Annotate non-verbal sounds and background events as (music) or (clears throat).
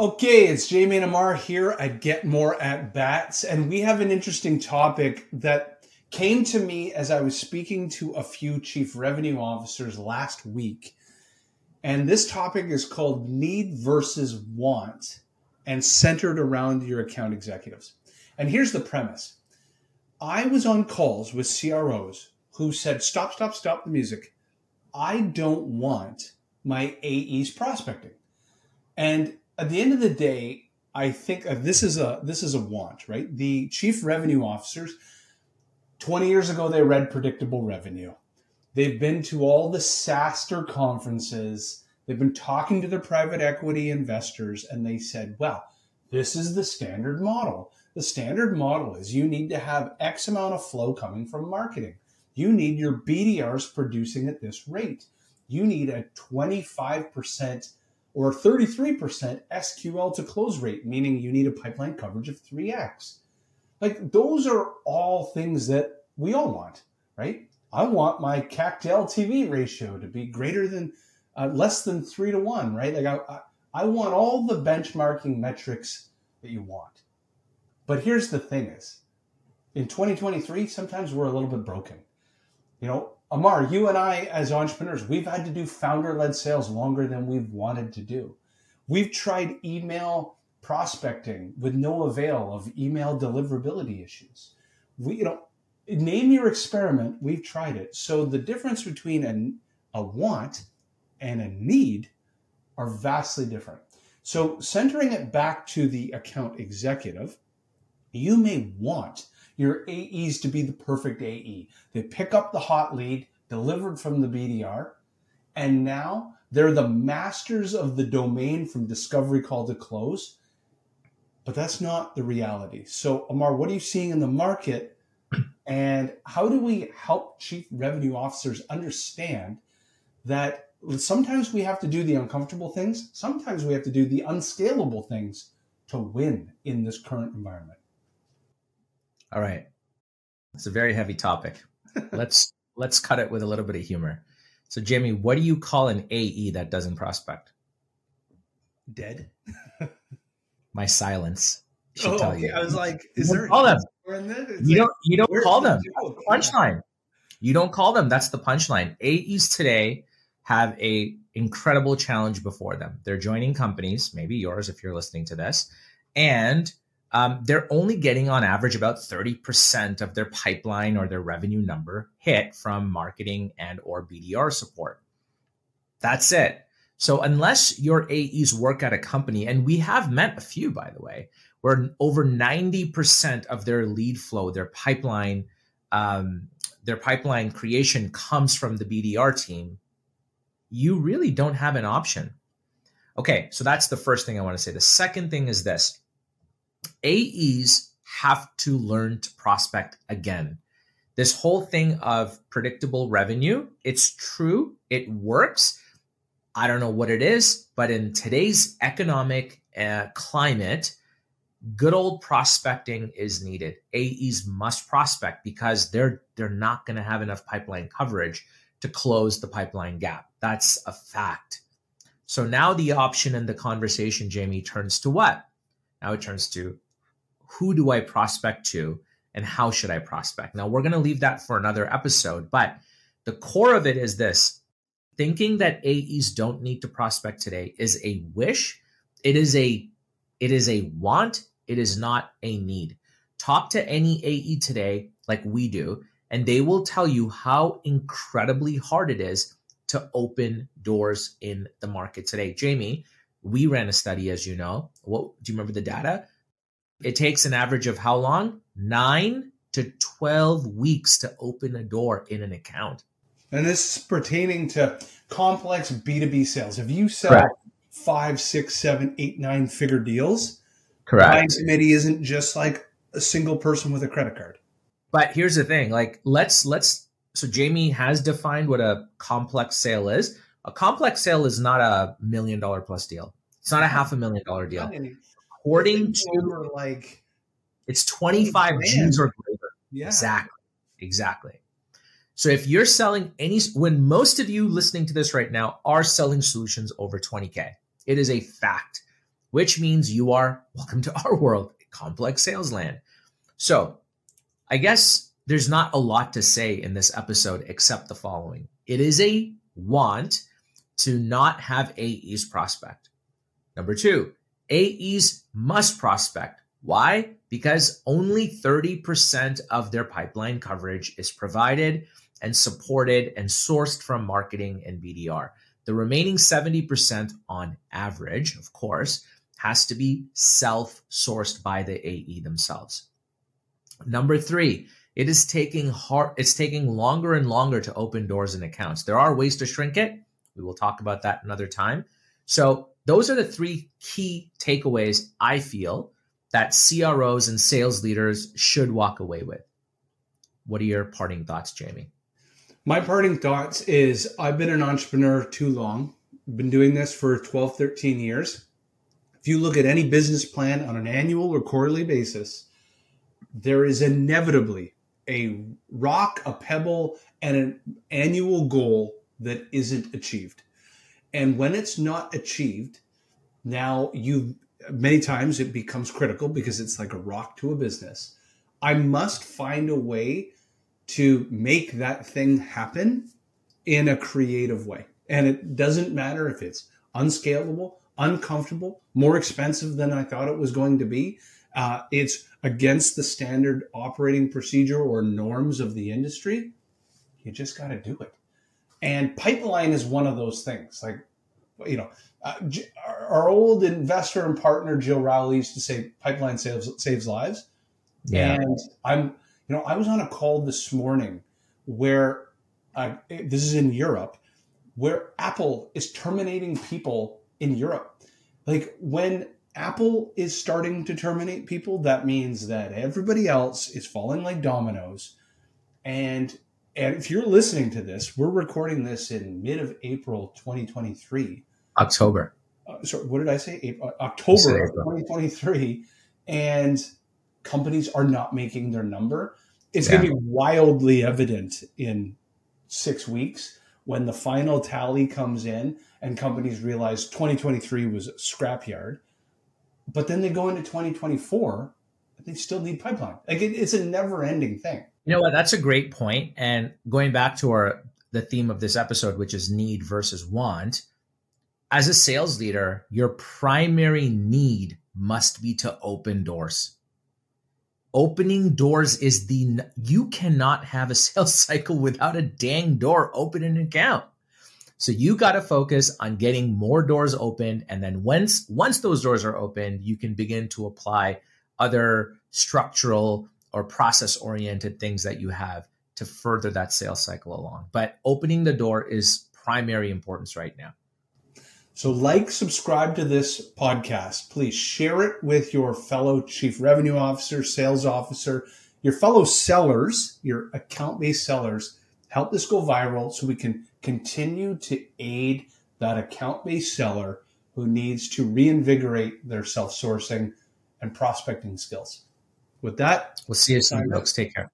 Okay, it's Jamie and Amar here at Get More at Bats, and we have an interesting topic that came to me as I was speaking to a few chief revenue officers last week. And this topic is called Need versus Want and centered around your account executives. And here's the premise I was on calls with CROs who said, Stop, stop, stop the music. I don't want my AEs prospecting. And at the end of the day, I think uh, this is a this is a want, right? The chief revenue officers 20 years ago they read predictable revenue. They've been to all the SaaStr conferences. They've been talking to their private equity investors and they said, "Well, this is the standard model. The standard model is you need to have X amount of flow coming from marketing. You need your BDRs producing at this rate. You need a 25% or 33% SQL to close rate, meaning you need a pipeline coverage of 3x. Like those are all things that we all want, right? I want my CAC to LTV ratio to be greater than, uh, less than three to one, right? Like I, I want all the benchmarking metrics that you want. But here's the thing is, in 2023, sometimes we're a little bit broken. You know, Amar, you and I, as entrepreneurs, we've had to do founder led sales longer than we've wanted to do. We've tried email prospecting with no avail of email deliverability issues. We, you know, name your experiment, we've tried it. So the difference between a, a want and a need are vastly different. So centering it back to the account executive, you may want your AEs to be the perfect AE. They pick up the hot lead delivered from the BDR, and now they're the masters of the domain from discovery call to close. But that's not the reality. So, Amar, what are you seeing in the market? (clears throat) And how do we help chief revenue officers understand that sometimes we have to do the uncomfortable things, sometimes we have to do the unscalable things to win in this current environment? All right. It's a very heavy topic. (laughs) let's let's cut it with a little bit of humor. So Jamie, what do you call an AE that doesn't prospect? Dead. (laughs) My silence should oh, tell okay. you. I was like, is there call them? (laughs) You don't you don't call them. The punchline. You don't call them. That's the punchline. AEs today have a incredible challenge before them. They're joining companies, maybe yours if you're listening to this, and um, they're only getting on average about 30% of their pipeline or their revenue number hit from marketing and or BDR support. That's it. So unless your AEs work at a company, and we have met a few, by the way, where over 90% of their lead flow, their pipeline, um, their pipeline creation comes from the BDR team, you really don't have an option. Okay, so that's the first thing I want to say. The second thing is this AEs have to learn to prospect again. This whole thing of predictable revenue, it's true, it works. I don't know what it is, but in today's economic uh, climate, good old prospecting is needed. AEs must prospect because they're they're not going to have enough pipeline coverage to close the pipeline gap. That's a fact. So now the option in the conversation, Jamie, turns to what? Now it turns to who do I prospect to and how should I prospect? Now we're going to leave that for another episode, but the core of it is this thinking that AEs don't need to prospect today is a wish. It is a it is a want, it is not a need. Talk to any AE today like we do and they will tell you how incredibly hard it is to open doors in the market today. Jamie, we ran a study, as you know. What do you remember the data? It takes an average of how long? Nine to 12 weeks to open a door in an account. And this is pertaining to complex B2B sales. If you sell Correct. five, six, seven, eight, nine figure deals, Correct. buying committee isn't just like a single person with a credit card. But here's the thing, like let's let's so Jamie has defined what a complex sale is. A complex sale is not a million dollar plus deal. It's not a half a million dollar deal. According to like it's 25 G's or greater. Yeah. Exactly. Exactly. So if you're selling any when most of you listening to this right now are selling solutions over 20k, it is a fact. which means you are welcome to (laughs) our world, complex sales land. So, I guess there's not a lot to say in this episode except the following it is a want to not have AEs prospect. Number two, AEs must prospect. Why? Because only 30% of their pipeline coverage is provided and supported and sourced from marketing and BDR. The remaining 70% on average, of course, has to be self sourced by the AE themselves. Number three, it is taking hard, it's taking longer and longer to open doors and accounts. There are ways to shrink it. We will talk about that another time. So those are the three key takeaways I feel that CROs and sales leaders should walk away with. What are your parting thoughts, Jamie? My parting thoughts is I've been an entrepreneur too long. Been doing this for 12, 13 years. If you look at any business plan on an annual or quarterly basis, there is inevitably a rock, a pebble, and an annual goal that isn't achieved. And when it's not achieved, now you many times it becomes critical because it's like a rock to a business. I must find a way to make that thing happen in a creative way. And it doesn't matter if it's unscalable, uncomfortable, more expensive than I thought it was going to be. Uh, it's against the standard operating procedure or norms of the industry. You just got to do it. And pipeline is one of those things. Like, you know, uh, our old investor and partner Jill Rowley used to say, "Pipeline saves saves lives." Yeah. And I'm, you know, I was on a call this morning where uh, this is in Europe, where Apple is terminating people in Europe. Like when Apple is starting to terminate people, that means that everybody else is falling like dominoes. And and if you're listening to this, we're recording this in mid of April 2023. October. Uh, sorry, what did I say? April, uh, October 2023. And companies are not making their number. It's yeah. going to be wildly evident in six weeks when the final tally comes in and companies realize 2023 was a scrapyard but then they go into 2024 they still need pipeline like it, it's a never ending thing you know what that's a great point. and going back to our the theme of this episode which is need versus want as a sales leader your primary need must be to open doors opening doors is the you cannot have a (laughs) sales cycle without a dang door open an account so you got to focus on getting more doors opened. And then once, once those doors are opened, you can begin to apply other structural or process oriented things that you have to further that sales cycle along. But opening the door is primary importance right now. So, like, subscribe to this podcast. Please share it with your fellow chief revenue officer, sales officer, your fellow sellers, your account based sellers. Help this go viral so we can continue to aid that account based seller who needs to reinvigorate their self sourcing and prospecting skills. With that, we'll see you soon, folks. Take care.